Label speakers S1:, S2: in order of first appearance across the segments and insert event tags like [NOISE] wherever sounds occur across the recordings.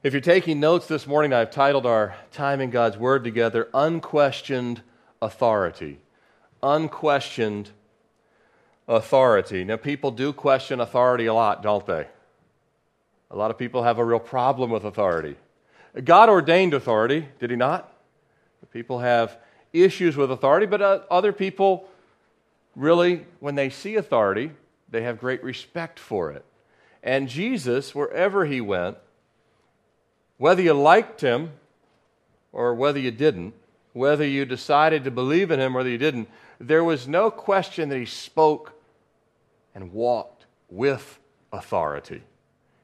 S1: If you're taking notes this morning, I've titled our time in God's Word together Unquestioned Authority. Unquestioned Authority. Now, people do question authority a lot, don't they? A lot of people have a real problem with authority. God ordained authority, did He not? People have issues with authority, but uh, other people really, when they see authority, they have great respect for it. And Jesus, wherever He went, whether you liked him or whether you didn't, whether you decided to believe in him or whether you didn't, there was no question that he spoke and walked with authority.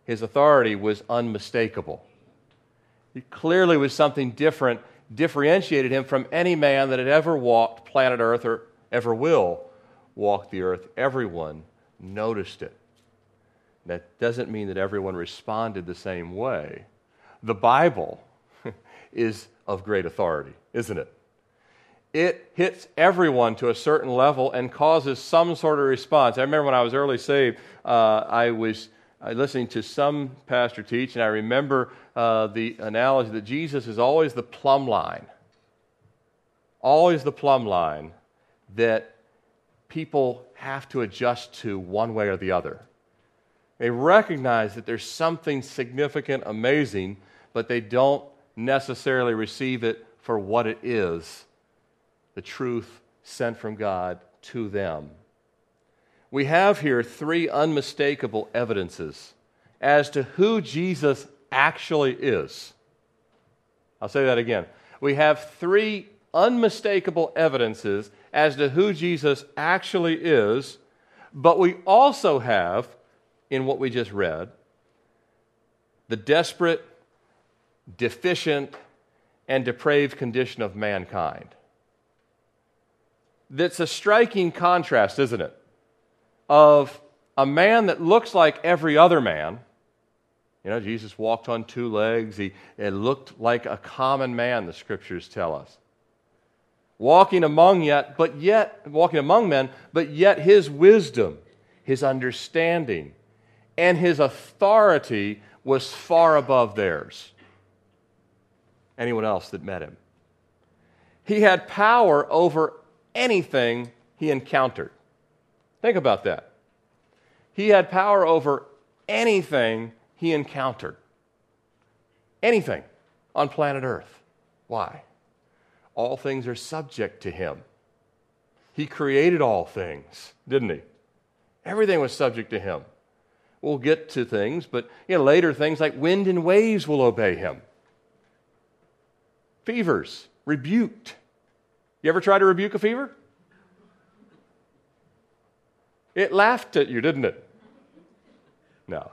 S1: His authority was unmistakable. He clearly was something different, differentiated him from any man that had ever walked planet Earth or ever will walk the earth. Everyone noticed it. That doesn't mean that everyone responded the same way the Bible [LAUGHS] is of great authority, isn't it? It hits everyone to a certain level and causes some sort of response. I remember when I was early saved, uh, I was uh, listening to some pastor teach, and I remember uh, the analogy that Jesus is always the plumb line. Always the plumb line that people have to adjust to one way or the other. They recognize that there's something significant, amazing but they don't necessarily receive it for what it is the truth sent from God to them. We have here three unmistakable evidences as to who Jesus actually is. I'll say that again. We have three unmistakable evidences as to who Jesus actually is, but we also have, in what we just read, the desperate deficient, and depraved condition of mankind. That's a striking contrast, isn't it? Of a man that looks like every other man. You know, Jesus walked on two legs. He it looked like a common man, the scriptures tell us. Walking among yet, but yet walking among men, but yet his wisdom, his understanding, and his authority was far above theirs anyone else that met him. He had power over anything he encountered. Think about that. He had power over anything he encountered. Anything on planet Earth. Why? All things are subject to him. He created all things, didn't he? Everything was subject to him. We'll get to things, but you know, later things like wind and waves will obey him fevers, rebuked. You ever try to rebuke a fever? It laughed at you, didn't it? No.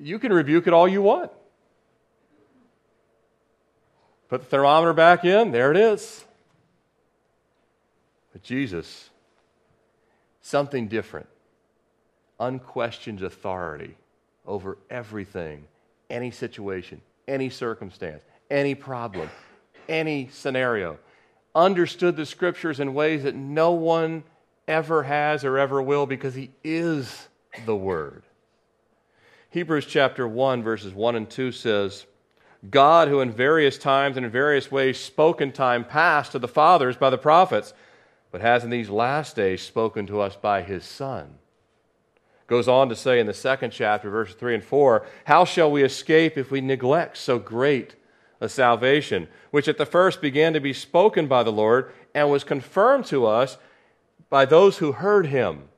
S1: You can rebuke it all you want. Put the thermometer back in, there it is. But Jesus, something different, unquestioned authority over everything, any situation, any circumstance any problem, any scenario. Understood the scriptures in ways that no one ever has or ever will because he is the Word. Hebrews chapter 1, verses 1 and 2 says, God, who in various times and in various ways spoke in time past to the fathers by the prophets, but has in these last days spoken to us by his Son. Goes on to say in the second chapter, verses 3 and 4, How shall we escape if we neglect so great a salvation, which at the first began to be spoken by the Lord and was confirmed to us by those who heard him.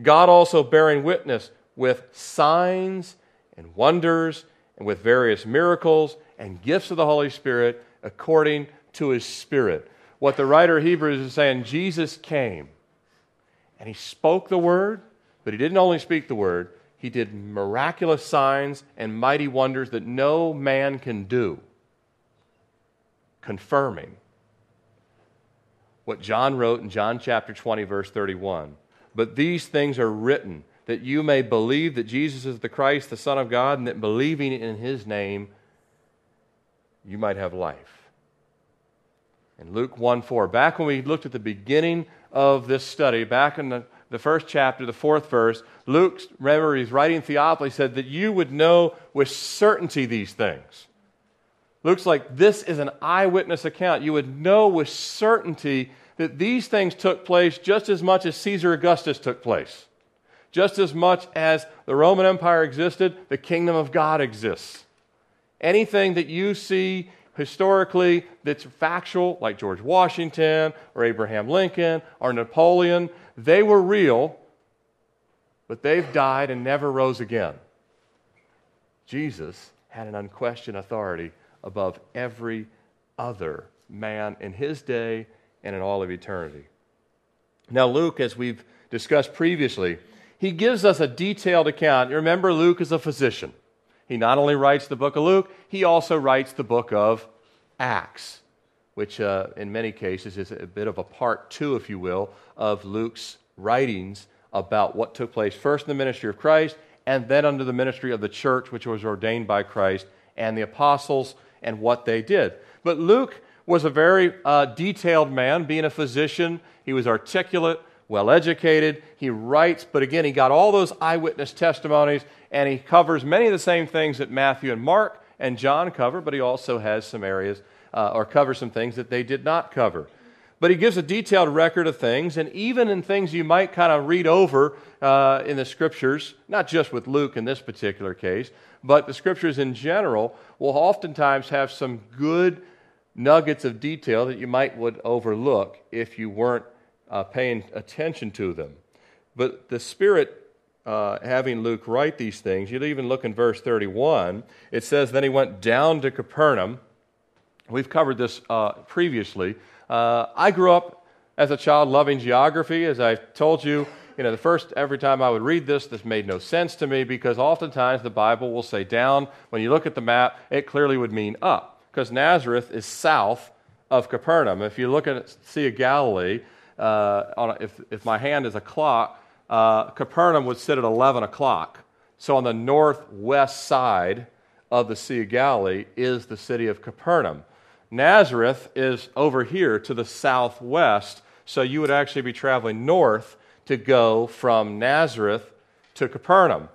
S1: God also bearing witness with signs and wonders and with various miracles and gifts of the Holy Spirit according to his Spirit. What the writer of Hebrews is saying, Jesus came and he spoke the word, but he didn't only speak the word, he did miraculous signs and mighty wonders that no man can do confirming what John wrote in John chapter 20, verse 31. But these things are written that you may believe that Jesus is the Christ, the Son of God, and that believing in his name, you might have life. In Luke 1 4, back when we looked at the beginning of this study, back in the, the first chapter, the fourth verse, Luke, remember, he's writing Theophilus, said that you would know with certainty these things. Luke's like, this is an eyewitness account. You would know with certainty that these things took place just as much as Caesar Augustus took place. Just as much as the Roman Empire existed, the kingdom of God exists. Anything that you see historically that's factual, like George Washington or Abraham Lincoln or Napoleon, they were real, but they've died and never rose again. Jesus had an unquestioned authority above every other man in his day and in all of eternity. Now, Luke, as we've discussed previously, he gives us a detailed account. Remember, Luke is a physician. He not only writes the book of Luke, he also writes the book of Acts, which uh, in many cases is a bit of a part two, if you will, of Luke's writings about what took place first in the ministry of Christ and then under the ministry of the church, which was ordained by Christ and the apostles and what they did. But Luke was a very uh, detailed man, being a physician. He was articulate, well educated. He writes, but again, he got all those eyewitness testimonies, and he covers many of the same things that Matthew and Mark and John cover, but he also has some areas uh, or covers some things that they did not cover. But he gives a detailed record of things, and even in things you might kind of read over uh, in the scriptures, not just with Luke in this particular case, but the scriptures in general will oftentimes have some good nuggets of detail that you might would overlook if you weren't uh, paying attention to them. But the Spirit uh, having Luke write these things, you'd even look in verse 31. It says, Then he went down to Capernaum. We've covered this uh, previously. Uh, I grew up as a child loving geography. As I told you, you know, the first, every time I would read this, this made no sense to me because oftentimes the Bible will say down. When you look at the map, it clearly would mean up because Nazareth is south of Capernaum. If you look at Sea of Galilee, uh, a, if, if my hand is a clock, uh, Capernaum would sit at 11 o'clock. So on the northwest side of the Sea of Galilee is the city of Capernaum. Nazareth is over here to the southwest, so you would actually be traveling north to go from Nazareth to Capernaum.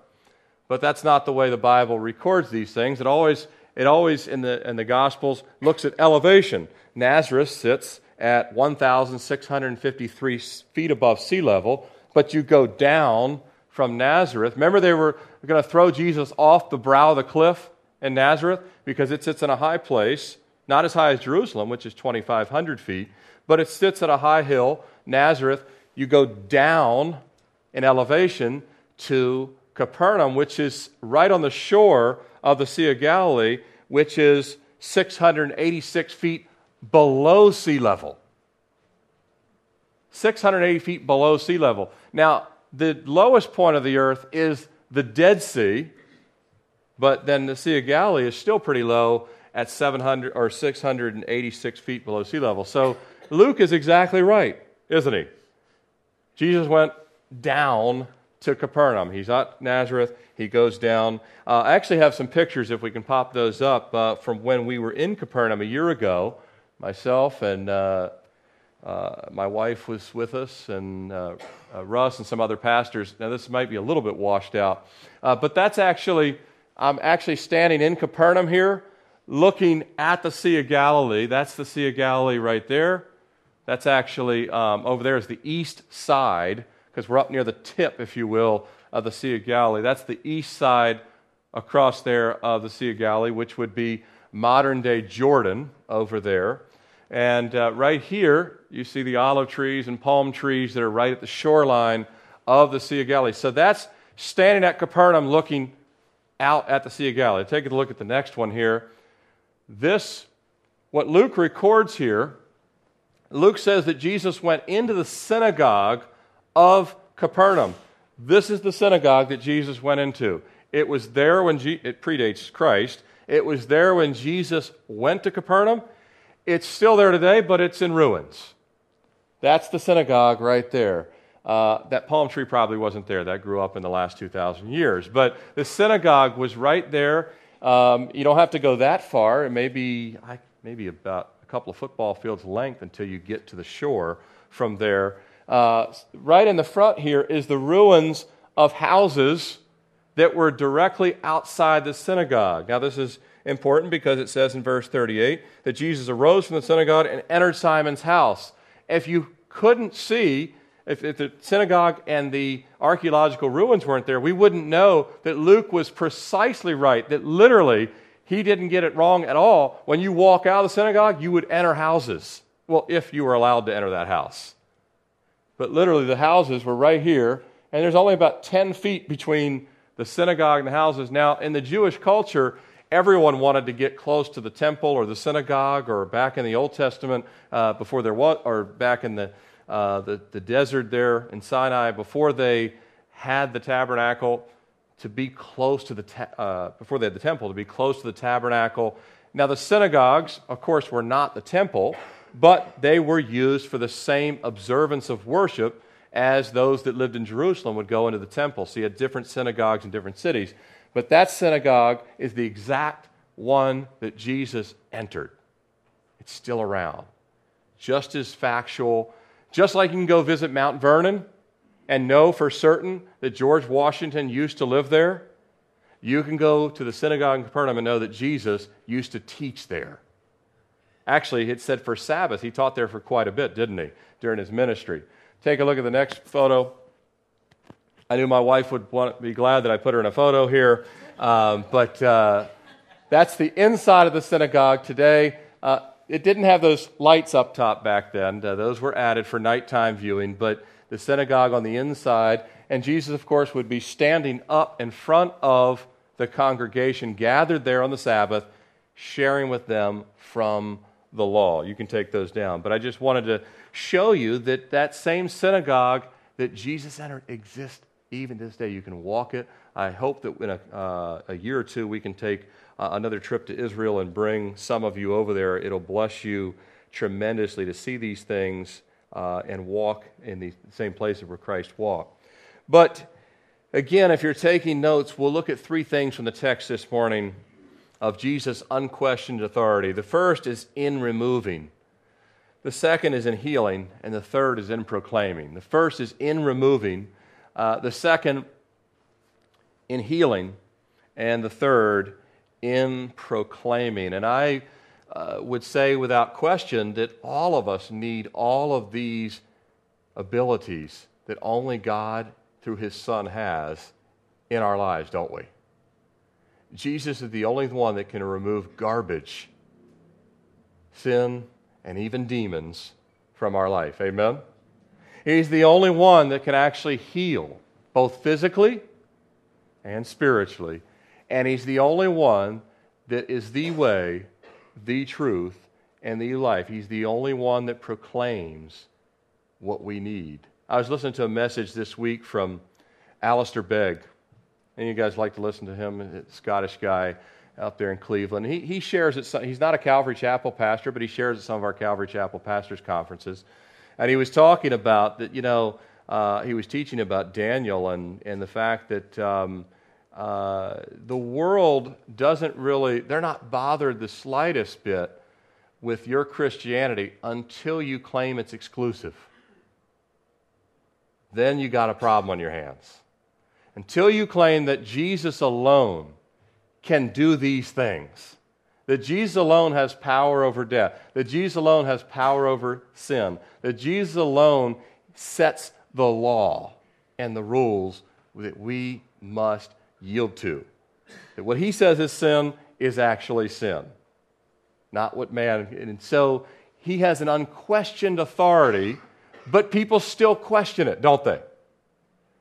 S1: But that's not the way the Bible records these things. It always, it always in, the, in the Gospels looks at elevation. Nazareth sits at 1,653 feet above sea level, but you go down from Nazareth. Remember, they were going to throw Jesus off the brow of the cliff in Nazareth because it sits in a high place, not as high as Jerusalem, which is 2,500 feet, but it sits at a high hill, Nazareth you go down in elevation to Capernaum, which is right on the shore of the Sea of Galilee, which is 686 feet below sea level. 680 feet below sea level. Now, the lowest point of the earth is the Dead Sea, but then the Sea of Galilee is still pretty low at 700 or 686 feet below sea level. So Luke is exactly right, isn't he? Jesus went down to Capernaum. He's at Nazareth. He goes down. Uh, I actually have some pictures, if we can pop those up, uh, from when we were in Capernaum a year ago. Myself and uh, uh my wife was with us, and uh, uh, Russ and some other pastors. Now, this might be a little bit washed out, but that's actually, I'm actually standing in Capernaum here, looking at the Sea of Galilee. That's the Sea of Galilee right there. That's actually um, over there is the east side, because we're up near the tip, if you will, of the Sea of Galilee. That's the east side across there of the Sea of Galilee, which would be modern day Jordan over there. And uh, right here, you see the olive trees and palm trees that are right at the shoreline of the Sea of Galilee. So that's standing at Capernaum looking out at the Sea of Galilee. Take a look at the next one here. This, what Luke records here, Luke says that Jesus went into the synagogue of Capernaum. This is the synagogue that Jesus went into. It was there when Je- it predates Christ. It was there when Jesus went to Capernaum. It's still there today, but it's in ruins. That's the synagogue right there. Uh, that palm tree probably wasn't there. That grew up in the last 2,000 years. But the synagogue was right there. Um, you don't have to go that far. It may be, maybe about couple of football fields length until you get to the shore from there. Uh, right in the front here is the ruins of houses that were directly outside the synagogue. Now, this is important because it says in verse 38 that Jesus arose from the synagogue and entered Simon's house. If you couldn't see, if, if, the synagogue and the archaeological ruins weren't there, we wouldn't know that Luke was precisely right, that literally he didn't get it wrong at all. When you walk out of the synagogue, you would enter houses. Well, if you were allowed to enter that house. But literally, the houses were right here, and there's only about 10 feet between the synagogue and the houses. Now, in the Jewish culture, everyone wanted to get close to the temple or the synagogue or back in the Old Testament uh, before there was, or back in the, uh, the, the desert there in Sinai before they had the tabernacle to be close to the, ta- uh, before they had the temple, to be close to the tabernacle. Now, the synagogues, of course, were not the temple, but they were used for the same observance of worship as those that lived in Jerusalem would go into the temple. So you had different synagogues in different cities. But that synagogue is the exact one that Jesus entered. It's still around. Just as factual, just like you can go visit Mount Vernon and know for certain that George Washington used to live there, you can go to the synagogue in Capernaum and know that Jesus used to teach there. Actually, it said for Sabbath, he taught there for quite a bit, didn't he, during his ministry. Take a look at the next photo. I knew my wife would want, be glad that I put her in a photo here. Um, but uh, that's the inside of the synagogue today. Uh, it didn't have those lights up top back then, uh, those were added for nighttime viewing. But the synagogue on the inside, and Jesus, of course, would be standing up in front of the congregation gathered there on the Sabbath, sharing with them from the law. You can take those down. But I just wanted to show you that that same synagogue that Jesus entered exists even this day. You can walk it. I hope that in a, uh, a year or two we can take uh, another trip to Israel and bring some of you over there. It'll bless you tremendously to see these things uh, and walk in the same places where Christ walked. But again, if you're taking notes, we'll look at three things from the text this morning of Jesus' unquestioned authority. The first is in removing. The second is in healing, and the third is in proclaiming. The first is in removing, uh, the second in healing, and the third in proclaiming. And I uh, would say without question that all of us need all of these abilities that only God through his Son has in our lives, don't we? Jesus is the only one that can remove garbage, sin, and even demons from our life. Amen? He's the only one that can actually heal, both physically and spiritually. And He's the only one that is the way, the truth, and the life. He's the only one that proclaims what we need. I was listening to a message this week from Alistair Begg. And you guys like to listen to him, Scottish guy out there in Cleveland. He, he shares he's not a Calvary Chapel pastor, but he shares at some of our Calvary Chapel pastors' conferences. And he was talking about that, you know, uh, he was teaching about Daniel and, and the fact that um, uh, the world doesn't really, they're not bothered the slightest bit with your Christianity until you claim it's exclusive. Then you got a problem on your hands. Until you claim that Jesus alone can do these things, that Jesus alone has power over death, that Jesus alone has power over sin, that Jesus alone sets the law and the rules that we must yield to. That what he says is sin is actually sin, not what man. And so he has an unquestioned authority, but people still question it, don't they?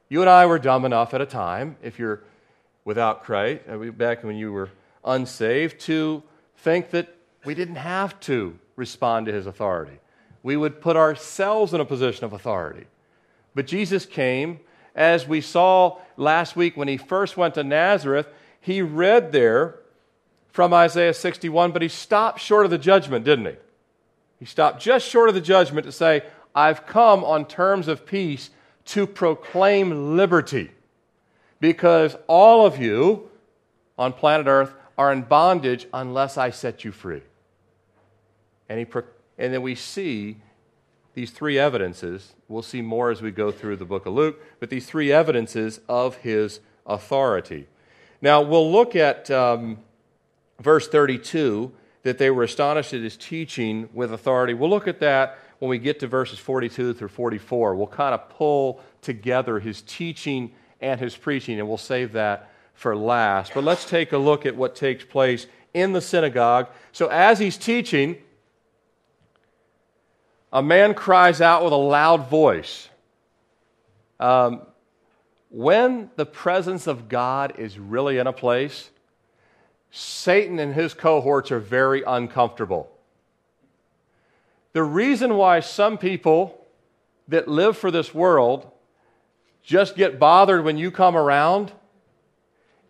S1: You and I were dumb enough at a time, if you're without Christ, uh, back when you were unsaved, to think that we didn't have to respond to his authority. We would put ourselves in a position of authority. But Jesus came, as we saw last week when he first went to Nazareth, he read there from Isaiah 61, but he stopped short of the judgment, didn't he? He stopped just short of the judgment to say, I've come on terms of peace to proclaim liberty because all of you on planet Earth are in bondage unless I set you free. And, he, and then we see these three evidences. We'll see more as we go through the book of Luke, but these three evidences of his authority. Now, we'll look at um, verse 32 that they were astonished at his teaching with authority. We'll look at that when we get to verses 42 through 44. We'll kind of pull together his teaching and his preaching, and we'll save that for last. But let's take a look at what takes place in the synagogue. So, as he's teaching, a man cries out with a loud voice. Um, when the presence of God is really in a place, Satan and his cohorts are very uncomfortable. The reason why some people that live for this world just get bothered when you come around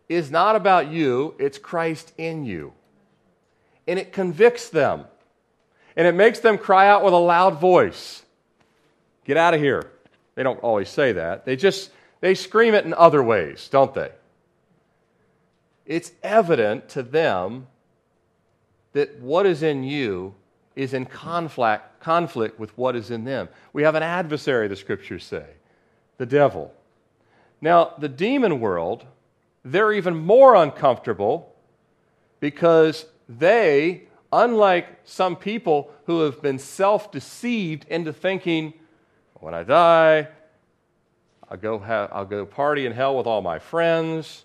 S1: is not about you, it's Christ in you. And it convicts them. And it makes them cry out with a loud voice. Get out of here. They don't always say that. They just they scream it in other ways, don't they? It's evident to them that what is in you is in conflict, conflict with what is in them. We have an adversary, the scriptures say, the devil. Now, the demon world, they're even more uncomfortable because they, unlike some people who have been self deceived into thinking, when I die, I'll go, have, I'll go party in hell with all my friends,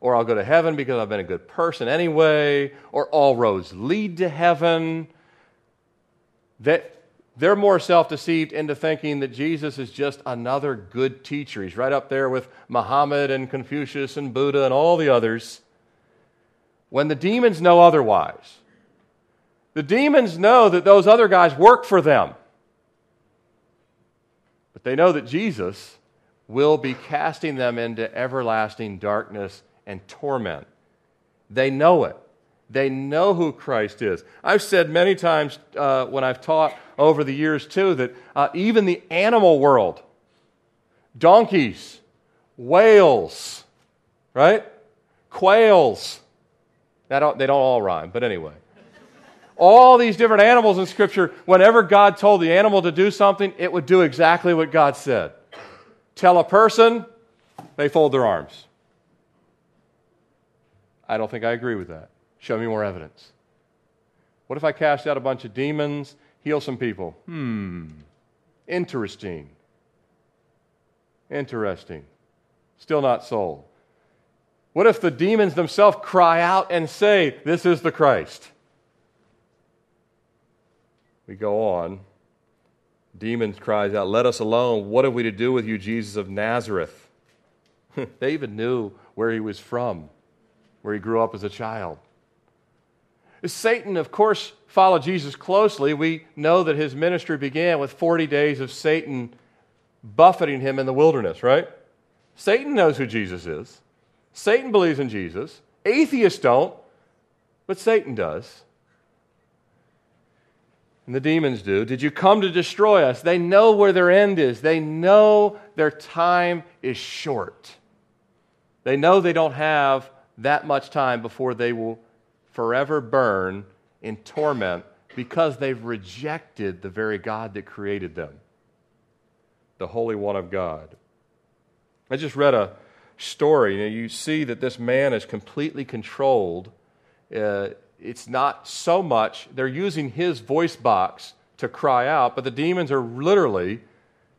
S1: or I'll go to heaven because I've been a good person anyway, or all roads lead to heaven. That they're more self deceived into thinking that Jesus is just another good teacher. He's right up there with Muhammad and Confucius and Buddha and all the others. When the demons know otherwise, the demons know that those other guys work for them. But they know that Jesus will be casting them into everlasting darkness and torment. They know it. They know who Christ is. I've said many times uh, when I've taught over the years, too, that uh, even the animal world, donkeys, whales, right? Quails, don't, they don't all rhyme, but anyway. All these different animals in Scripture, whenever God told the animal to do something, it would do exactly what God said. Tell a person, they fold their arms. I don't think I agree with that. Show me more evidence. What if I cast out a bunch of demons, heal some people? Hmm. Interesting. Interesting. Still not sold. What if the demons themselves cry out and say, This is the Christ? We go on demons cries out, Let us alone. What have we to do with you, Jesus of Nazareth? [LAUGHS] they even knew where he was from, where he grew up as a child. Satan, of course, followed Jesus closely. We know that his ministry began with 40 days of Satan buffeting him in the wilderness, right? Satan knows who Jesus is. Satan believes in Jesus. Atheists don't, but Satan does and the demons do. Did you come to destroy us? They know where their end is, they know their time is short. They know they don't have that much time before they will forever burn in torment because they've rejected the very God that created them, the Holy One of God. I just read a story. You, know, you see that this man is completely controlled. Uh, it's not so much, they're using his voice box to cry out, but the demons are literally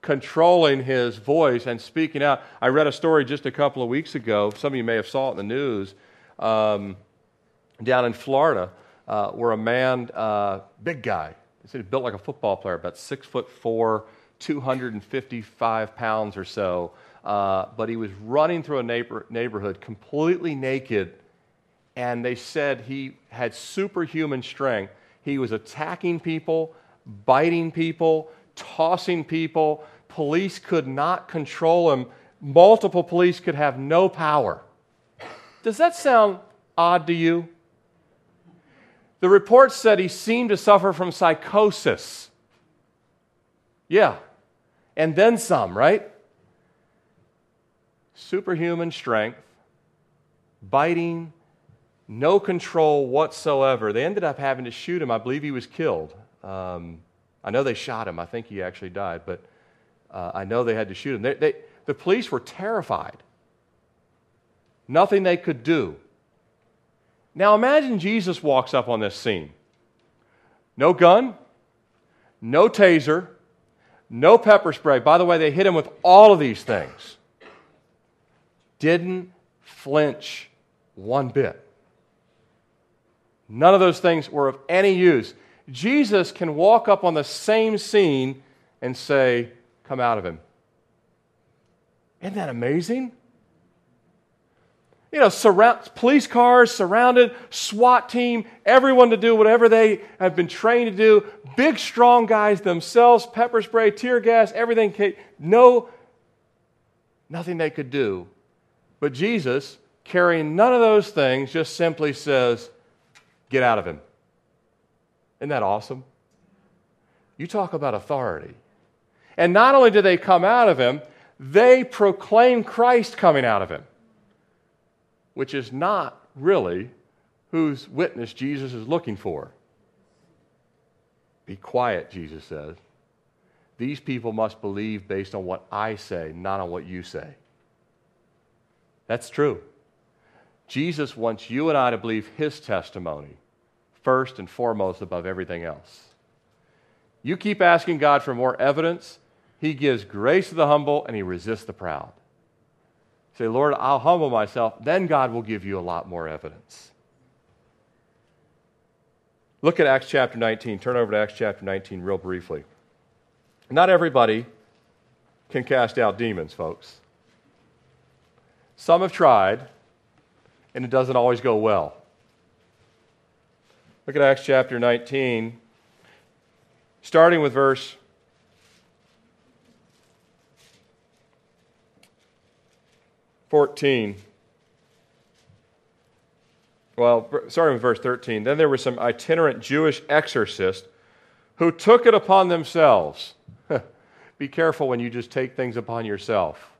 S1: controlling his voice and speaking out. I read a story just a couple of weeks ago. Some of you may have saw it in the news um, down in Florida, uh, where a man, uh, big guy, he said he built like a football player, about six foot four, 255 pounds or so, uh, but he was running through a neighbor- neighborhood completely naked and they said he had superhuman strength. He was attacking people, biting people, tossing people. Police could not control him. Multiple police could have no power. Does that sound odd to you? The report said he seemed to suffer from psychosis. Yeah. And then some, right? Superhuman strength, biting, no control whatsoever. They ended up having to shoot him. I believe he was killed. Um, I know they shot him. I think he actually died, but uh, I know they had to shoot him. They, they, the police were terrified. Nothing they could do. Now imagine Jesus walks up on this scene. No gun, no taser, no pepper spray. By the way, they hit him with all of these things. Didn't flinch one bit. None of those things were of any use. Jesus can walk up on the same scene and say, Come out of him. Isn't that amazing? You know, surround, police cars surrounded, SWAT team, everyone to do whatever they have been trained to do. Big, strong guys themselves, pepper spray, tear gas, everything. No, nothing they could do. But Jesus, carrying none of those things, just simply says, Get out of him. Isn't that awesome? You talk about authority. And not only do they come out of him, they proclaim Christ coming out of him which is not really whose witness Jesus is looking for. Be quiet, Jesus says. These people must believe based on what I say, not on what you say. That's true. Jesus wants you and I to believe his testimony first and foremost above everything else. You keep asking God for more evidence, he gives grace to the humble and he resists the proud. Say, Lord, I'll humble myself. Then God will give you a lot more evidence. Look at Acts chapter 19. Turn over to Acts chapter 19 real briefly. Not everybody can cast out demons, folks. Some have tried, and it doesn't always go well. Look at Acts chapter 19, starting with verse 14. Well, with verse 13. Then there were some itinerant Jewish exorcists who took it upon themselves. [LAUGHS] Be careful when you just take things upon yourself.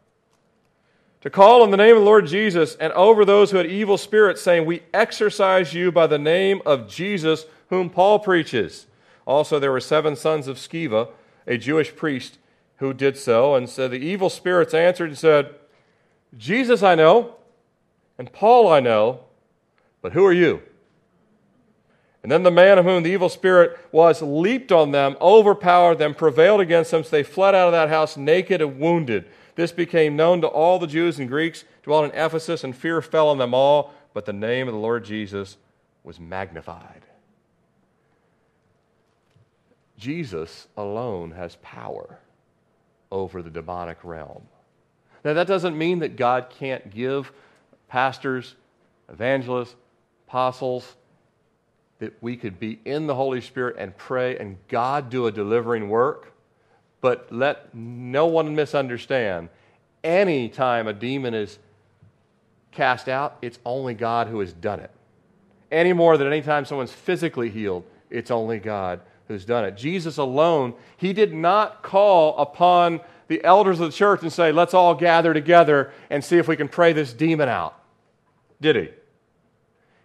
S1: To call on the name of the Lord Jesus and over those who had evil spirits, saying, We exorcise you by the name of Jesus, whom Paul preaches. Also, there were seven sons of Sceva, a Jewish priest, who did so. And so the evil spirits answered and said, Jesus I know, and Paul I know, but who are you? And then the man of whom the evil spirit was leaped on them, overpowered them, prevailed against them, so they fled out of that house naked and wounded. This became known to all the Jews and Greeks dwelt in Ephesus, and fear fell on them all, but the name of the Lord Jesus was magnified. Jesus alone has power over the demonic realm. Now, that doesn't mean that God can't give pastors, evangelists, apostles, that we could be in the Holy Spirit and pray and God do a delivering work. But let no one misunderstand. Any time a demon is cast out, it's only God who has done it. Any more than any time someone's physically healed, it's only God who's done it. Jesus alone, he did not call upon the elders of the church and say, let's all gather together and see if we can pray this demon out. Did he?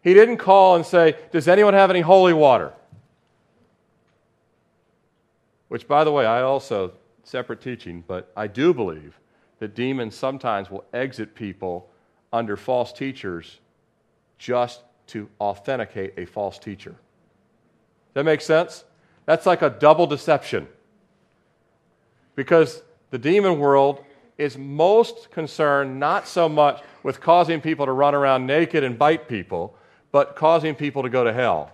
S1: He didn't call and say, Does anyone have any holy water? Which, by the way, I also, separate teaching, but I do believe that demons sometimes will exit people under false teachers just to authenticate a false teacher. That makes sense? That's like a double deception. Because the demon world is most concerned not so much with causing people to run around naked and bite people, but causing people to go to hell.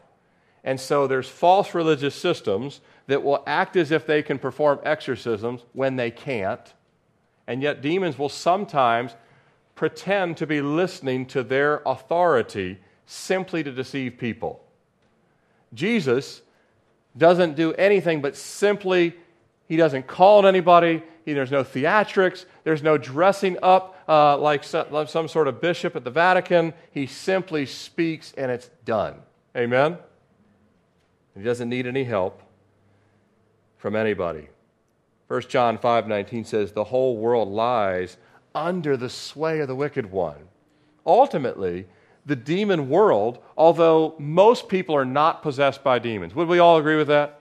S1: And so there's false religious systems that will act as if they can perform exorcisms when they can't. And yet demons will sometimes pretend to be listening to their authority simply to deceive people. Jesus doesn't do anything but simply, he doesn't call on anybody, there's no theatrics. There's no dressing up uh, like some, some sort of bishop at the Vatican. He simply speaks and it's done. Amen? He doesn't need any help from anybody. 1 John 5:19 says the whole world lies under the sway of the wicked one. Ultimately, the demon world, although most people are not possessed by demons. Would we all agree with that?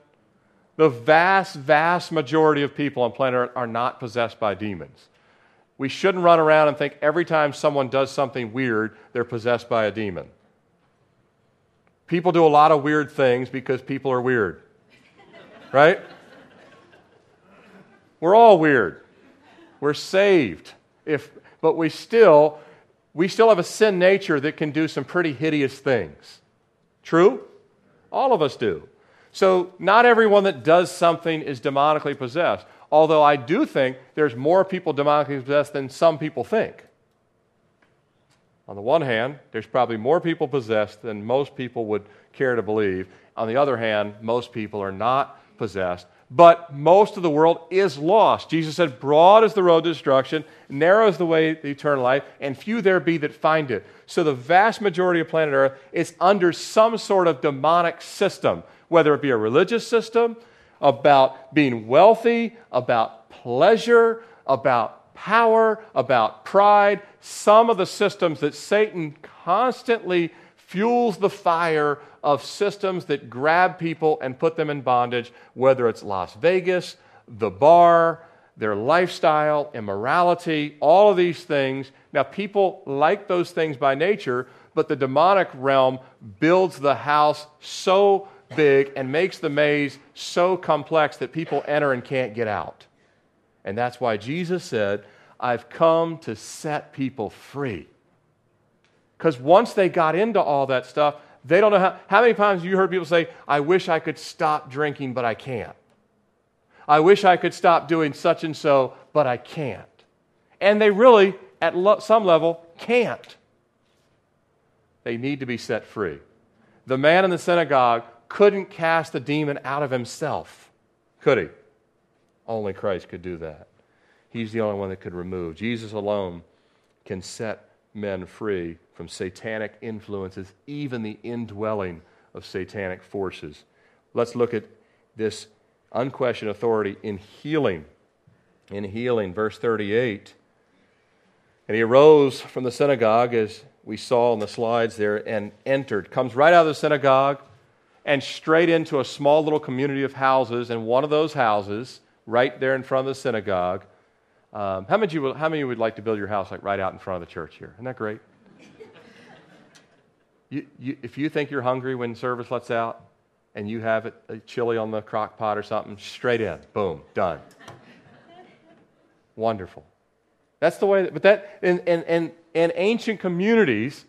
S1: The vast, vast majority of people on planet Earth are not possessed by demons. We shouldn't run around and think every time someone does something weird, they're possessed by a demon. People do a lot of weird things because people are weird. Right? We're all weird. We're saved. If, but we still, we still have a sin nature that can do some pretty hideous things. True? All of us do. So, not everyone that does something is demonically possessed. Although I do think there's more people demonically possessed than some people think. On the one hand, there's probably more people possessed than most people would care to believe. On the other hand, most people are not possessed. But most of the world is lost. Jesus said, Broad is the road to destruction, narrow is the way to eternal life, and few there be that find it. So the vast majority of planet Earth is under some sort of demonic system, whether it be a religious system, about being wealthy, about pleasure, about power, about pride, some of the systems that Satan constantly fuels the fire of systems that grab people and put them in bondage, whether it's Las Vegas, the bar, their lifestyle, immorality, all of these things. Now, people like those things by nature, but the demonic realm builds the house so big and makes the maze so complex that people enter and can't get out. And that's why Jesus said, I've come to set people free. Because once they got into all that stuff, they don't know how. How many times you heard people say, I wish I could stop drinking, but I can't? I wish I could stop doing such and so, but I can't. And they really, at lo- some level, can't. They need to be set free. The man in the synagogue couldn't cast the demon out of himself, could he? Only Christ could do that. He's the only one that could remove. Jesus alone can set men free from satanic influences, even the indwelling of satanic forces. Let's look at this unquestioned authority in healing. In healing, verse 38. And he arose from the synagogue, as we saw in the slides there, and entered. Comes right out of the synagogue and straight into a small little community of houses. And one of those houses, right there in front of the synagogue, um, how, many you, how many would like to build your house like right out in front of the church here? Isn't that great? [LAUGHS] You, you, if you think you're hungry when service lets out and you have it, a chili on the crock pot or something, straight in, boom, done. Wonderful. That's the way, that, but that, in, in, in, in ancient communities,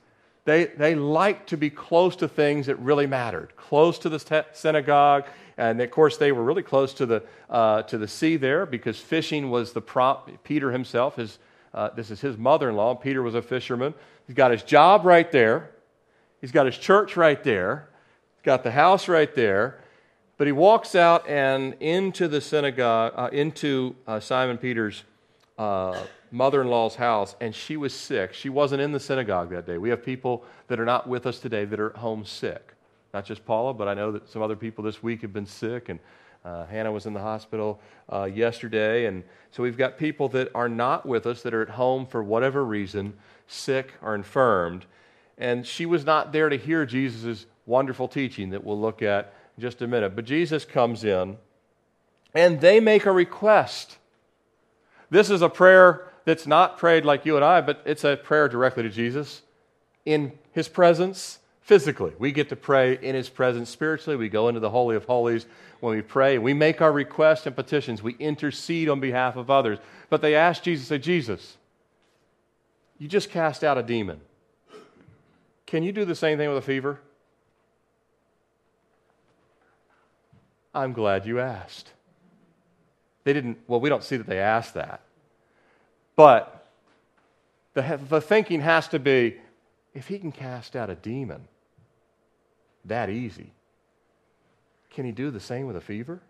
S1: they, they liked to be close to things that really mattered, close to the synagogue. And of course, they were really close to the, uh, to the sea there because fishing was the prop. Peter himself, his, uh, this is his mother in law. Peter was a fisherman. He's got his job right there. He's got his church right there, he's got the house right there. But he walks out and into the synagogue, uh, into uh, Simon Peter's uh, mother in law's house, and she was sick. She wasn't in the synagogue that day. We have people that are not with us today that are at home sick. Not just Paula, but I know that some other people this week have been sick, and uh, Hannah was in the hospital uh, yesterday. And so we've got people that are not with us that are at home for whatever reason, sick or infirmed. And she was not there to hear Jesus' wonderful teaching that we'll look at in just a minute. But Jesus comes in, and they make a request. This is a prayer that's not prayed like you and I, but it's a prayer directly to Jesus in his presence physically. We get to pray in his presence spiritually. We go into the Holy of Holies when we pray. We make our requests and petitions. We intercede on behalf of others. But they ask Jesus, say, Jesus, you just cast out a demon. Can you do the same thing with a fever? I'm glad you asked. They didn't, well, we don't see that they asked that. But the, the thinking has to be if he can cast out a demon that easy, can he do the same with a fever?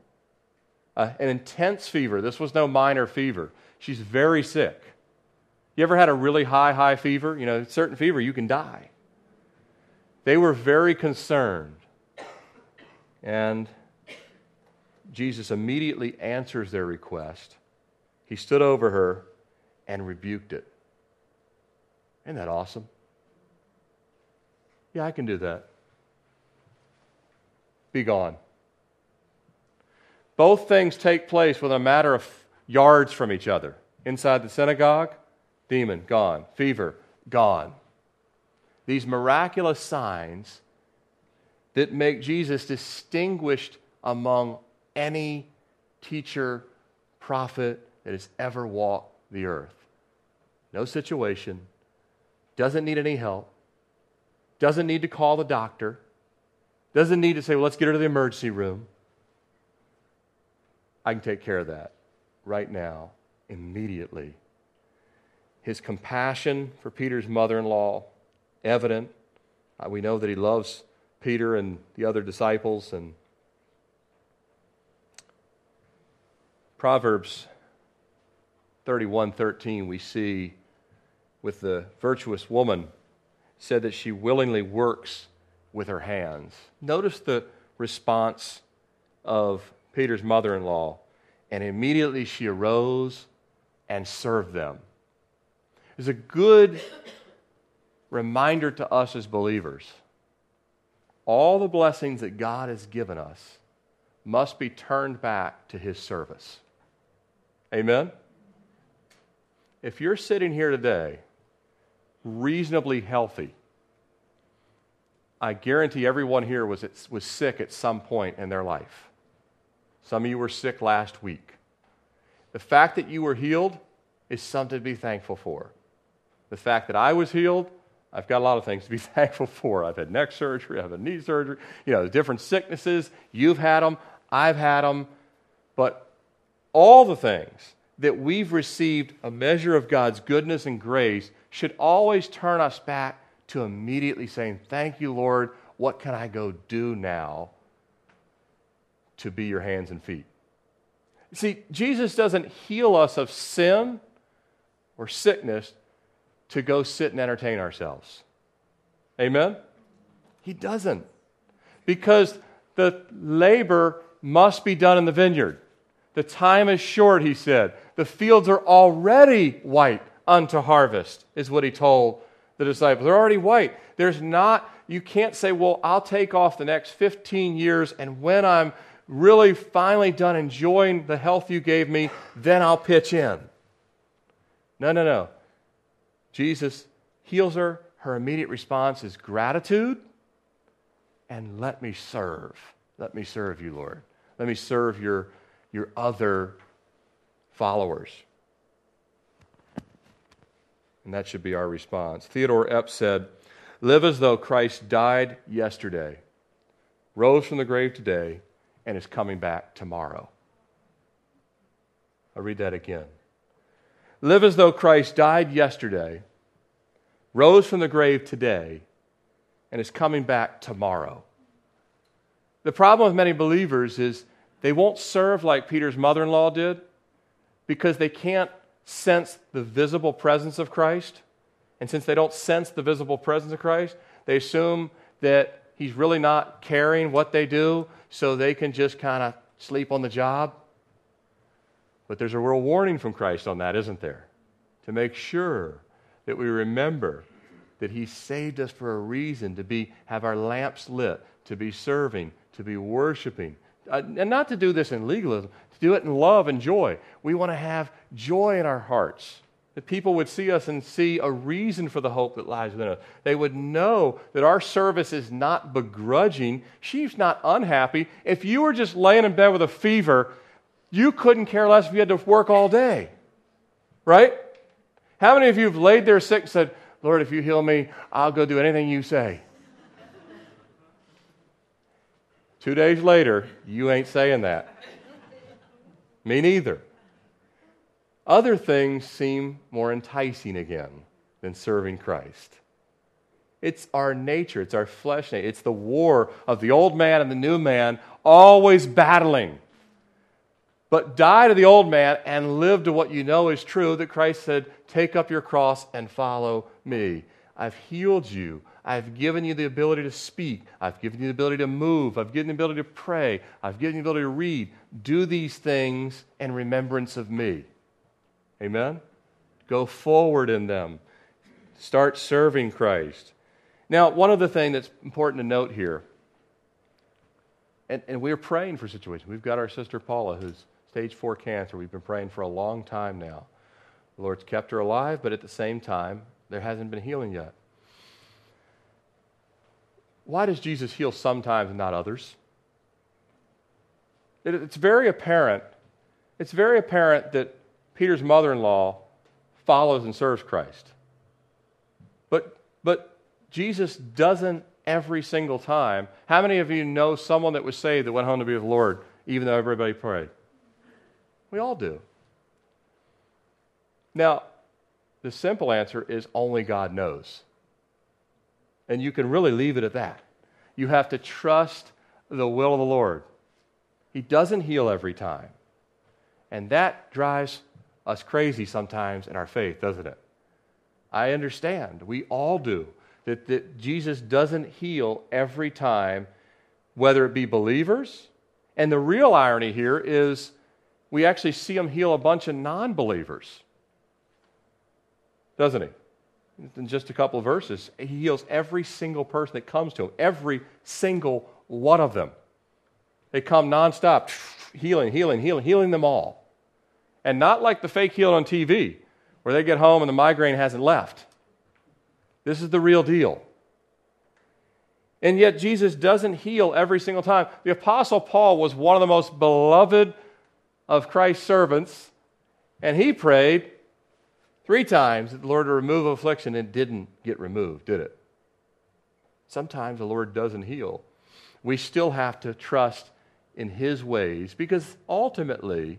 S1: Uh, an intense fever. This was no minor fever. She's very sick. You ever had a really high, high fever? You know, certain fever, you can die. They were very concerned. And Jesus immediately answers their request. He stood over her and rebuked it. Isn't that awesome? Yeah, I can do that. Be gone. Both things take place within a matter of yards from each other. Inside the synagogue, demon, gone. Fever, gone. These miraculous signs that make Jesus distinguished among any teacher, prophet that has ever walked the earth. No situation, doesn't need any help, doesn't need to call the doctor, doesn't need to say, well, let's get her to the emergency room. I can take care of that right now, immediately. His compassion for Peter's mother in law, evident. Uh, we know that he loves Peter and the other disciples. And Proverbs 31:13 we see with the virtuous woman said that she willingly works with her hands. Notice the response of Peter's mother in law. And immediately she arose and served them. It's a good reminder to us as believers. All the blessings that God has given us must be turned back to his service. Amen? If you're sitting here today reasonably healthy, I guarantee everyone here was, was sick at some point in their life. Some of you were sick last week. The fact that you were healed is something to be thankful for. The fact that I was healed, I've got a lot of things to be [LAUGHS] thankful for. I've had neck surgery, I've had knee surgery, you know, different sicknesses. You've had them, I've had them. But all the things that we've received a measure of God's goodness and grace should always turn us back to immediately saying, Thank you, Lord. What can I go do now to be your hands and feet? See, Jesus doesn't heal us of sin or sickness to go sit and entertain ourselves. Amen? He doesn't. Because the labor must be done in the vineyard. The time is short, he said. The fields are already white unto harvest, is what he told the disciples. They're already white. There's not, you can't say, well, I'll take off the next 15 years, and when I'm really finally done enjoying the health you gave me, then I'll pitch in. No, no, no. Jesus heals her. Her immediate response is gratitude and let me serve. Let me serve you, Lord. Let me serve your, your other followers. And that should be our response. Theodore Epp said, Live as though Christ died yesterday, rose from the grave today, and is coming back tomorrow. I'll read that again. Live as though Christ died yesterday, rose from the grave today, and is coming back tomorrow. The problem with many believers is they won't serve like Peter's mother in law did because they can't sense the visible presence of Christ. And since they don't sense the visible presence of Christ, they assume that he's really not caring what they do, so they can just kind of sleep on the job. But there's a real warning from Christ on that, isn't there? To make sure that we remember that he saved us for a reason to be have our lamps lit, to be serving, to be worshiping, uh, and not to do this in legalism, to do it in love and joy. We want to have joy in our hearts. That people would see us and see a reason for the hope that lies within us. They would know that our service is not begrudging. She's not unhappy. If you were just laying in bed with a fever, you couldn't care less if you had to work all day. Right? How many of you have laid there sick and said, Lord, if you heal me, I'll go do anything you say? Two days later, you ain't saying that. Me neither. Other things seem more enticing again than serving Christ. It's our nature, it's our flesh nature. It's the war of the old man and the new man always battling. But die to the old man and live to what you know is true that Christ said, Take up your cross and follow me. I've healed you. I've given you the ability to speak. I've given you the ability to move. I've given you the ability to pray. I've given you the ability to read. Do these things in remembrance of me. Amen? Go forward in them. Start serving Christ. Now, one other thing that's important to note here and, and we're praying for situations. We've got our sister Paula, who's stage four cancer. We've been praying for a long time now. The Lord's kept her alive, but at the same time, there hasn't been healing yet. Why does Jesus heal sometimes and not others? It, it's very apparent. It's very apparent that Peter's mother-in-law follows and serves Christ. But, but Jesus doesn't every single time. How many of you know someone that was saved that went home to be with the Lord, even though everybody prayed? We all do. Now, the simple answer is only God knows. And you can really leave it at that. You have to trust the will of the Lord. He doesn't heal every time. And that drives us crazy sometimes in our faith, doesn't it? I understand. We all do. That, that Jesus doesn't heal every time, whether it be believers. And the real irony here is we actually see him heal a bunch of non believers. Doesn't he? In just a couple of verses, he heals every single person that comes to him, every single one of them. They come nonstop, [SNIFFS] healing, healing, healing, healing them all. And not like the fake healed on TV, where they get home and the migraine hasn't left. This is the real deal. And yet, Jesus doesn't heal every single time. The Apostle Paul was one of the most beloved of Christ's servants, and he prayed three times the Lord to remove affliction and didn't get removed, did it? Sometimes the Lord doesn't heal. We still have to trust in his ways because ultimately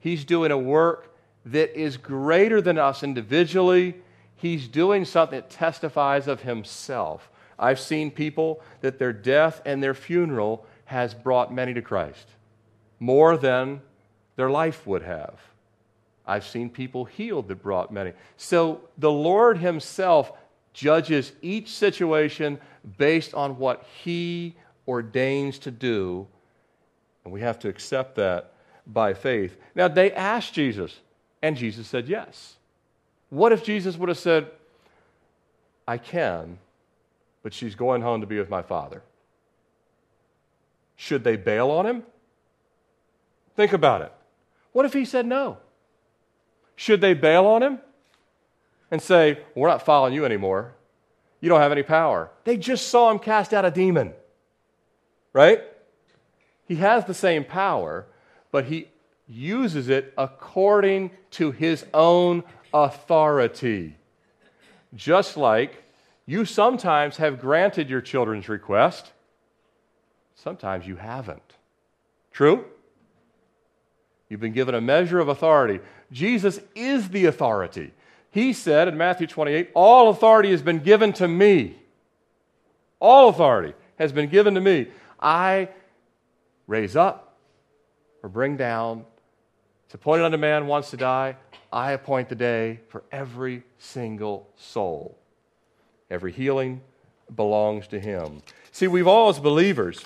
S1: he's doing a work that is greater than us individually. He's doing something that testifies of himself. I've seen people that their death and their funeral has brought many to Christ more than their life would have. I've seen people healed that brought many. So the Lord Himself judges each situation based on what He ordains to do, and we have to accept that by faith. Now, they asked Jesus, and Jesus said yes. What if Jesus would have said, I can, but she's going home to be with my father? Should they bail on him? Think about it. What if he said no? Should they bail on him and say, We're not following you anymore? You don't have any power. They just saw him cast out a demon, right? He has the same power, but he uses it according to his own authority. Just like you sometimes have granted your children's request, sometimes you haven't. True? You've been given a measure of authority. Jesus is the authority. He said in Matthew 28 All authority has been given to me. All authority has been given to me. I raise up or bring down. It's appointed unto man wants to die. I appoint the day for every single soul. Every healing belongs to him. See, we've all, as believers,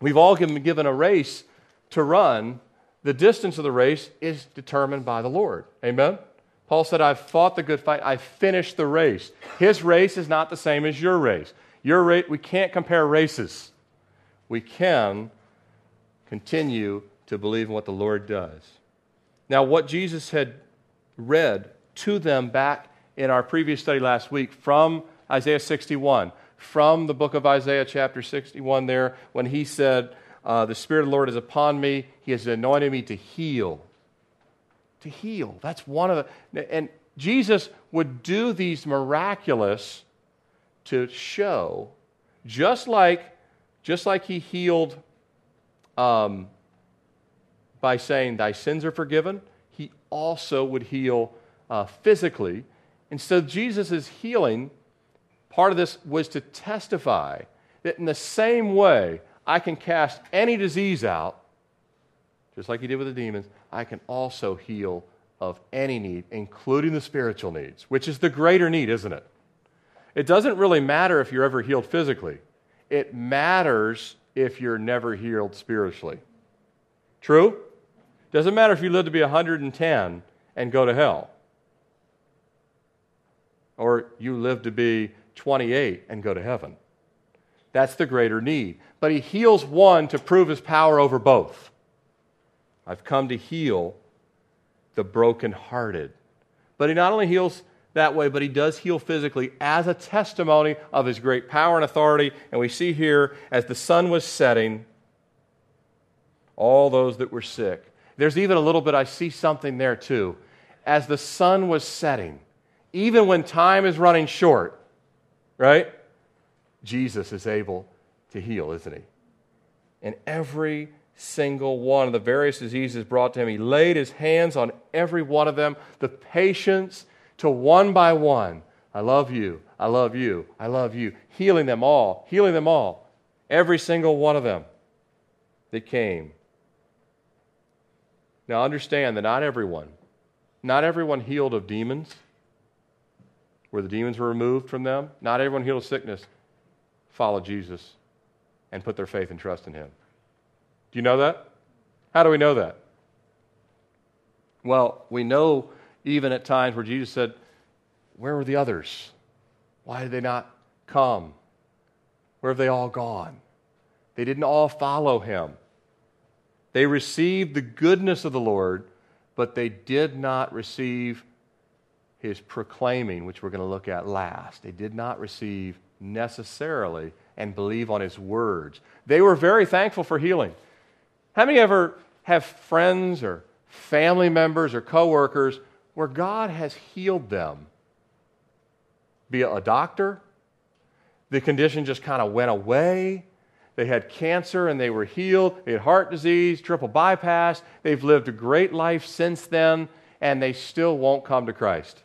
S1: we've all been given a race to run the distance of the race is determined by the Lord. Amen? Paul said, I've fought the good fight, I've finished the race. His race is not the same as your race. Your rate, we can't compare races. We can continue to believe in what the Lord does. Now, what Jesus had read to them back in our previous study last week from Isaiah 61, from the book of Isaiah, chapter 61, there, when he said, uh, the Spirit of the Lord is upon me. He has anointed me to heal. To heal. That's one of the. And Jesus would do these miraculous to show, just like, just like he healed um, by saying, Thy sins are forgiven, he also would heal uh, physically. And so Jesus' healing, part of this was to testify that in the same way I can cast any disease out, just like he did with the demons. I can also heal of any need, including the spiritual needs, which is the greater need, isn't it? It doesn't really matter if you're ever healed physically, it matters if you're never healed spiritually. True? Doesn't matter if you live to be 110 and go to hell, or you live to be 28 and go to heaven. That's the greater need. But he heals one to prove his power over both. I've come to heal the brokenhearted. But he not only heals that way, but he does heal physically as a testimony of his great power and authority. And we see here, as the sun was setting, all those that were sick. There's even a little bit, I see something there too. As the sun was setting, even when time is running short, right? Jesus is able to heal, isn't he? And every single one of the various diseases brought to him, he laid his hands on every one of them, the patience to one by one. I love you, I love you, I love you. Healing them all, healing them all. Every single one of them that came. Now understand that not everyone, not everyone healed of demons, where the demons were removed from them. Not everyone healed of sickness followed Jesus and put their faith and trust in him. Do you know that? How do we know that? Well, we know even at times where Jesus said, Where were the others? Why did they not come? Where have they all gone? They didn't all follow him. They received the goodness of the Lord, but they did not receive his proclaiming, which we're going to look at last. They did not receive necessarily and believe on his words. They were very thankful for healing. How many ever have friends or family members or coworkers where God has healed them? Be it a doctor, the condition just kind of went away. They had cancer and they were healed. They had heart disease, triple bypass. They've lived a great life since then, and they still won't come to Christ.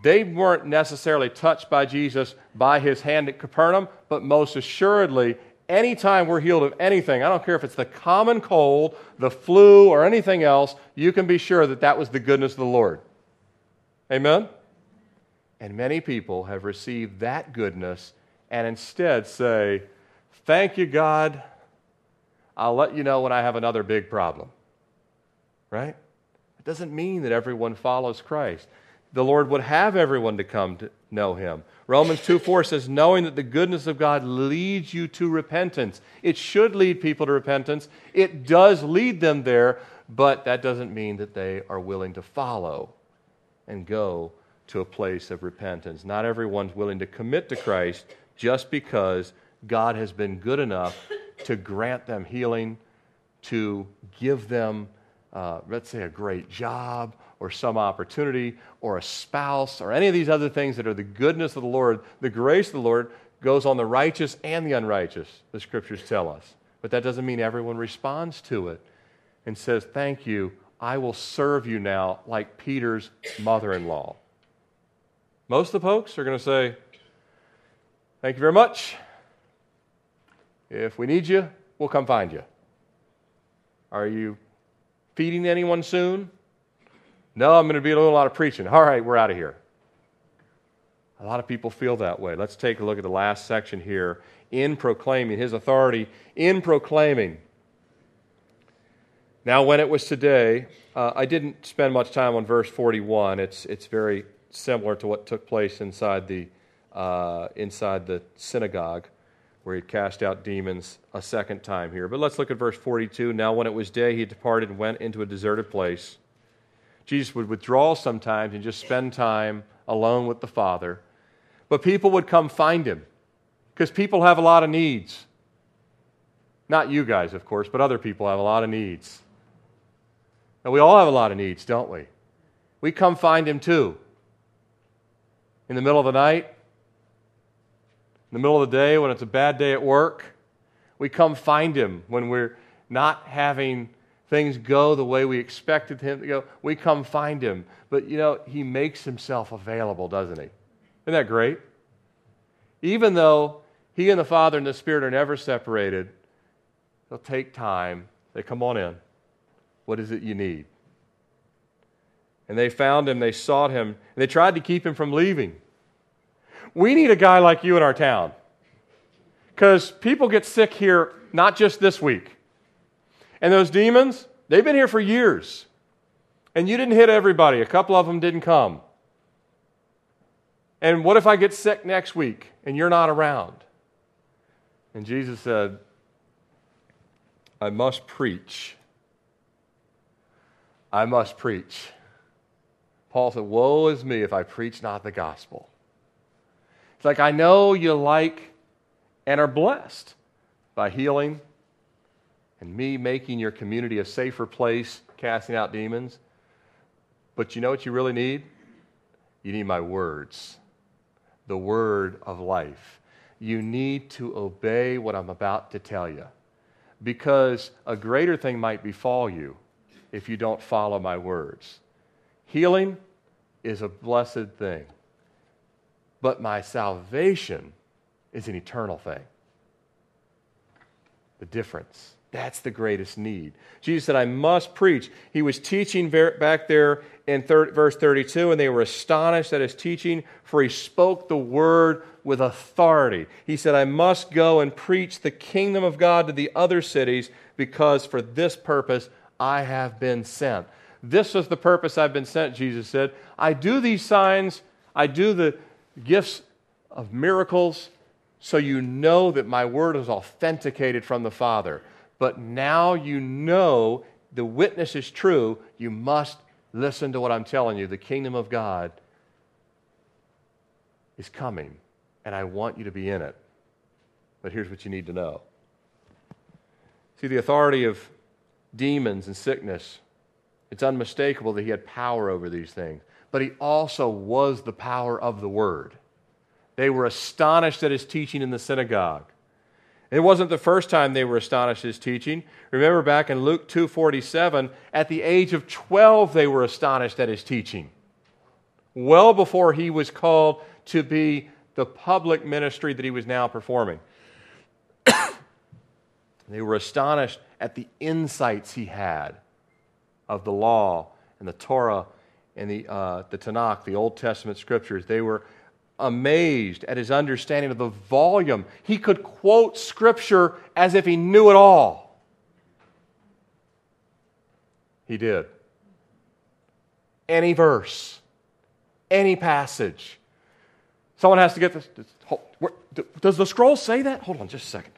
S1: They weren't necessarily touched by Jesus by his hand at Capernaum, but most assuredly, anytime we're healed of anything, I don't care if it's the common cold, the flu, or anything else, you can be sure that that was the goodness of the Lord. Amen? And many people have received that goodness and instead say, Thank you, God. I'll let you know when I have another big problem. Right? It doesn't mean that everyone follows Christ the Lord would have everyone to come to know him. Romans 2 4 says, knowing that the goodness of God leads you to repentance. It should lead people to repentance. It does lead them there, but that doesn't mean that they are willing to follow and go to a place of repentance. Not everyone's willing to commit to Christ just because God has been good enough to grant them healing, to give them, uh, let's say, a great job or some opportunity or a spouse or any of these other things that are the goodness of the Lord, the grace of the Lord goes on the righteous and the unrighteous, the scriptures tell us. But that doesn't mean everyone responds to it and says, Thank you, I will serve you now, like Peter's mother in law. Most of the folks are going to say, Thank you very much. If we need you, we'll come find you. Are you feeding anyone soon? No, I'm going to be doing a lot of preaching. All right, we're out of here. A lot of people feel that way. Let's take a look at the last section here in proclaiming his authority, in proclaiming. Now, when it was today, uh, I didn't spend much time on verse 41. It's, it's very similar to what took place inside the, uh, inside the synagogue where he cast out demons a second time here. But let's look at verse 42. Now, when it was day, he departed and went into a deserted place Jesus would withdraw sometimes and just spend time alone with the Father. But people would come find him because people have a lot of needs. Not you guys, of course, but other people have a lot of needs. And we all have a lot of needs, don't we? We come find him too. In the middle of the night, in the middle of the day when it's a bad day at work, we come find him when we're not having things go the way we expected him to go, we come find him. But you know, he makes himself available, doesn't he? Isn't that great? Even though he and the Father and the Spirit are never separated, they'll take time. They come on in. What is it you need? And they found him, they sought him, and they tried to keep him from leaving. We need a guy like you in our town. Because people get sick here not just this week. And those demons, they've been here for years. And you didn't hit everybody, a couple of them didn't come. And what if I get sick next week and you're not around? And Jesus said, I must preach. I must preach. Paul said, Woe is me if I preach not the gospel. It's like, I know you like and are blessed by healing and me making your community a safer place, casting out demons. But you know what you really need? You need my words, the word of life. You need to obey what I'm about to tell you because a greater thing might befall you if you don't follow my words. Healing is a blessed thing, but my salvation is an eternal thing. The difference. That's the greatest need. Jesus said, I must preach. He was teaching back there in verse 32, and they were astonished at his teaching, for he spoke the word with authority. He said, I must go and preach the kingdom of God to the other cities, because for this purpose I have been sent. This is the purpose I've been sent, Jesus said. I do these signs, I do the gifts of miracles, so you know that my word is authenticated from the Father. But now you know the witness is true. You must listen to what I'm telling you. The kingdom of God is coming, and I want you to be in it. But here's what you need to know. See, the authority of demons and sickness, it's unmistakable that he had power over these things. But he also was the power of the word. They were astonished at his teaching in the synagogue. It wasn't the first time they were astonished at his teaching. Remember back in Luke 2:47, at the age of 12 they were astonished at his teaching. Well before he was called to be the public ministry that he was now performing. [COUGHS] they were astonished at the insights he had of the law and the Torah and the, uh, the Tanakh, the Old Testament scriptures. They were amazed at his understanding of the volume. He could quote Scripture as if he knew it all. He did. Any verse, any passage. Someone has to get this. hold Does the scroll say that? Hold on just a second.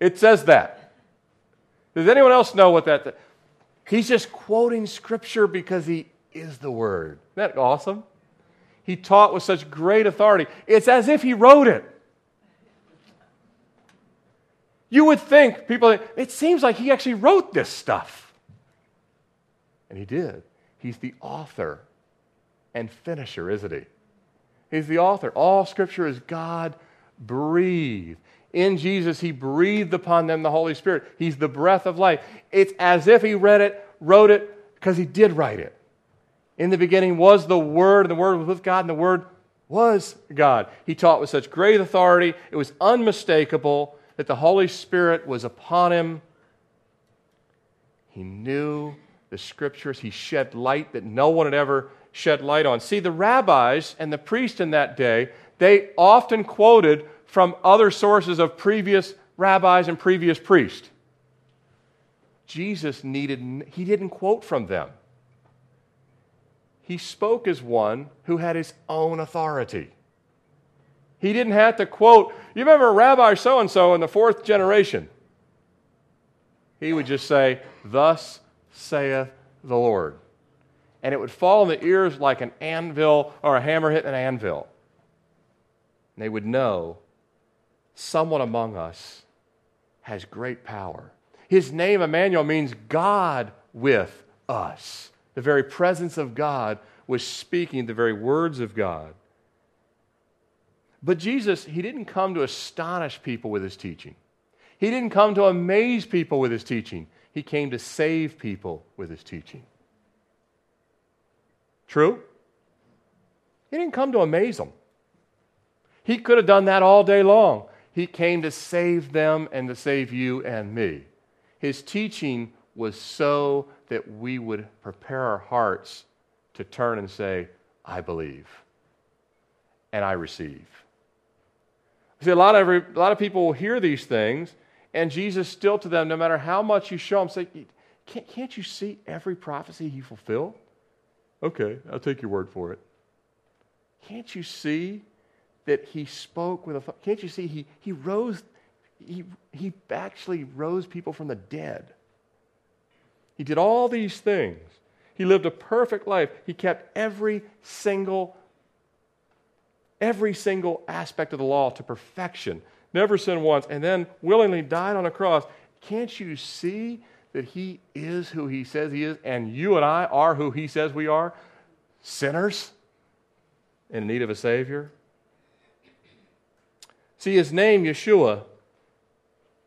S1: It says that. Does anyone else know what that? He's just quoting Scripture because he is the Word. Isn't that awesome? He taught with such great authority. It's as if he wrote it. You would think, people, it seems like he actually wrote this stuff. And he did. He's the author and finisher, isn't he? He's the author. All scripture is God breathed. In Jesus, he breathed upon them the Holy Spirit. He's the breath of life. It's as if he read it, wrote it, because he did write it. In the beginning was the Word, and the Word was with God, and the Word was God. He taught with such great authority, it was unmistakable that the Holy Spirit was upon him. He knew the Scriptures, he shed light that no one had ever shed light on. See, the rabbis and the priests in that day, they often quoted from other sources of previous rabbis and previous priests. Jesus needed, he didn't quote from them he spoke as one who had his own authority. He didn't have to quote, you remember Rabbi so and so in the fourth generation. He would just say, Thus saith the Lord. And it would fall in the ears like an anvil or a hammer hitting an anvil. And they would know someone among us has great power. His name, Emmanuel, means God with us. The very presence of God was speaking the very words of God. But Jesus, he didn't come to astonish people with his teaching. He didn't come to amaze people with his teaching. He came to save people with his teaching. True? He didn't come to amaze them. He could have done that all day long. He came to save them and to save you and me. His teaching was so that we would prepare our hearts to turn and say, I believe and I receive. See, a lot of, a lot of people will hear these things, and Jesus still to them, no matter how much you show them, say, can't, can't you see every prophecy he fulfilled? Okay, I'll take your word for it. Can't you see that he spoke with a. Can't you see? He, he rose, he, he actually rose people from the dead. He did all these things. He lived a perfect life. He kept every single every single aspect of the law to perfection. Never sinned once and then willingly died on a cross. Can't you see that he is who he says he is and you and I are who he says we are? Sinners in need of a savior. See his name Yeshua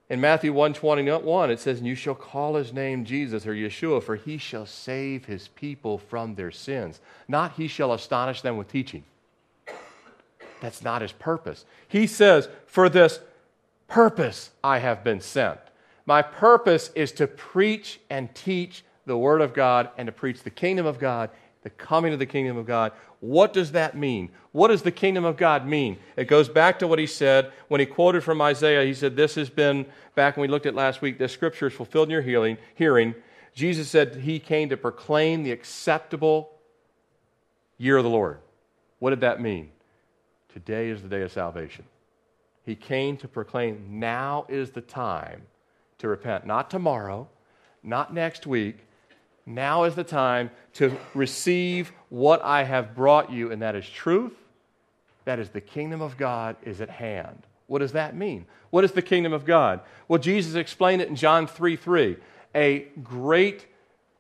S1: in Matthew 121, it says, And you shall call his name Jesus or Yeshua, for he shall save his people from their sins. Not he shall astonish them with teaching. That's not his purpose. He says, For this purpose I have been sent. My purpose is to preach and teach the word of God and to preach the kingdom of God, the coming of the kingdom of God. What does that mean? What does the kingdom of God mean? It goes back to what he said when he quoted from Isaiah. He said, This has been, back when we looked at last week, this scripture is fulfilled in your healing, hearing. Jesus said he came to proclaim the acceptable year of the Lord. What did that mean? Today is the day of salvation. He came to proclaim now is the time to repent. Not tomorrow, not next week, now is the time to receive what I have brought you, and that is truth. That is the kingdom of God is at hand. What does that mean? What is the kingdom of God? Well, Jesus explained it in John 3 3. A great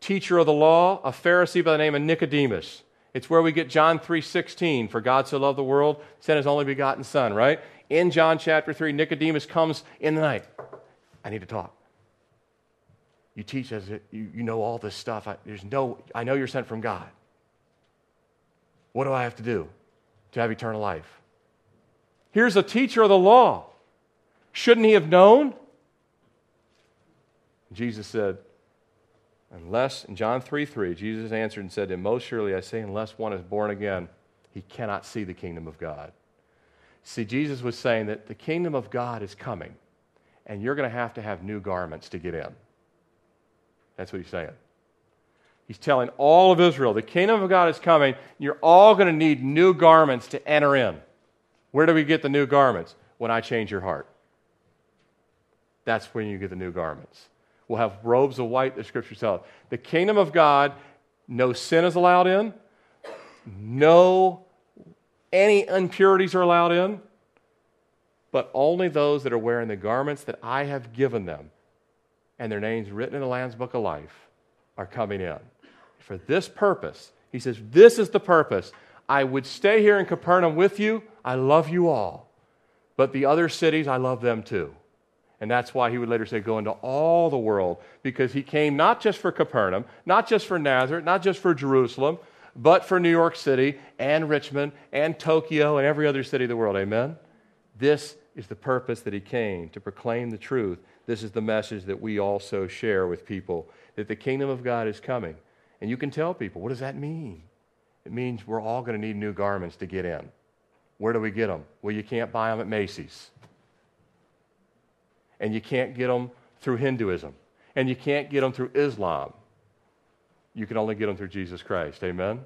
S1: teacher of the law, a Pharisee by the name of Nicodemus. It's where we get John 3:16, for God so loved the world, sent his only begotten son, right? In John chapter 3, Nicodemus comes in the night. I need to talk. You teach us, you, you know all this stuff. I, there's no, I know you're sent from God. What do I have to do to have eternal life? Here's a teacher of the law. Shouldn't he have known? Jesus said, Unless, in John 3 3, Jesus answered and said, most surely I say, unless one is born again, he cannot see the kingdom of God. See, Jesus was saying that the kingdom of God is coming, and you're going to have to have new garments to get in. That's what he's saying. He's telling all of Israel, the kingdom of God is coming. You're all going to need new garments to enter in. Where do we get the new garments? When I change your heart. That's when you get the new garments. We'll have robes of white, the scripture tells. The kingdom of God, no sin is allowed in, no any impurities are allowed in, but only those that are wearing the garments that I have given them and their names written in the Lamb's Book of Life are coming in. For this purpose, he says, This is the purpose. I would stay here in Capernaum with you. I love you all. But the other cities, I love them too. And that's why he would later say, Go into all the world, because he came not just for Capernaum, not just for Nazareth, not just for Jerusalem, but for New York City and Richmond and Tokyo and every other city of the world. Amen? This is the purpose that he came to proclaim the truth this is the message that we also share with people that the kingdom of God is coming. And you can tell people, what does that mean? It means we're all going to need new garments to get in. Where do we get them? Well, you can't buy them at Macy's. And you can't get them through Hinduism. And you can't get them through Islam. You can only get them through Jesus Christ. Amen?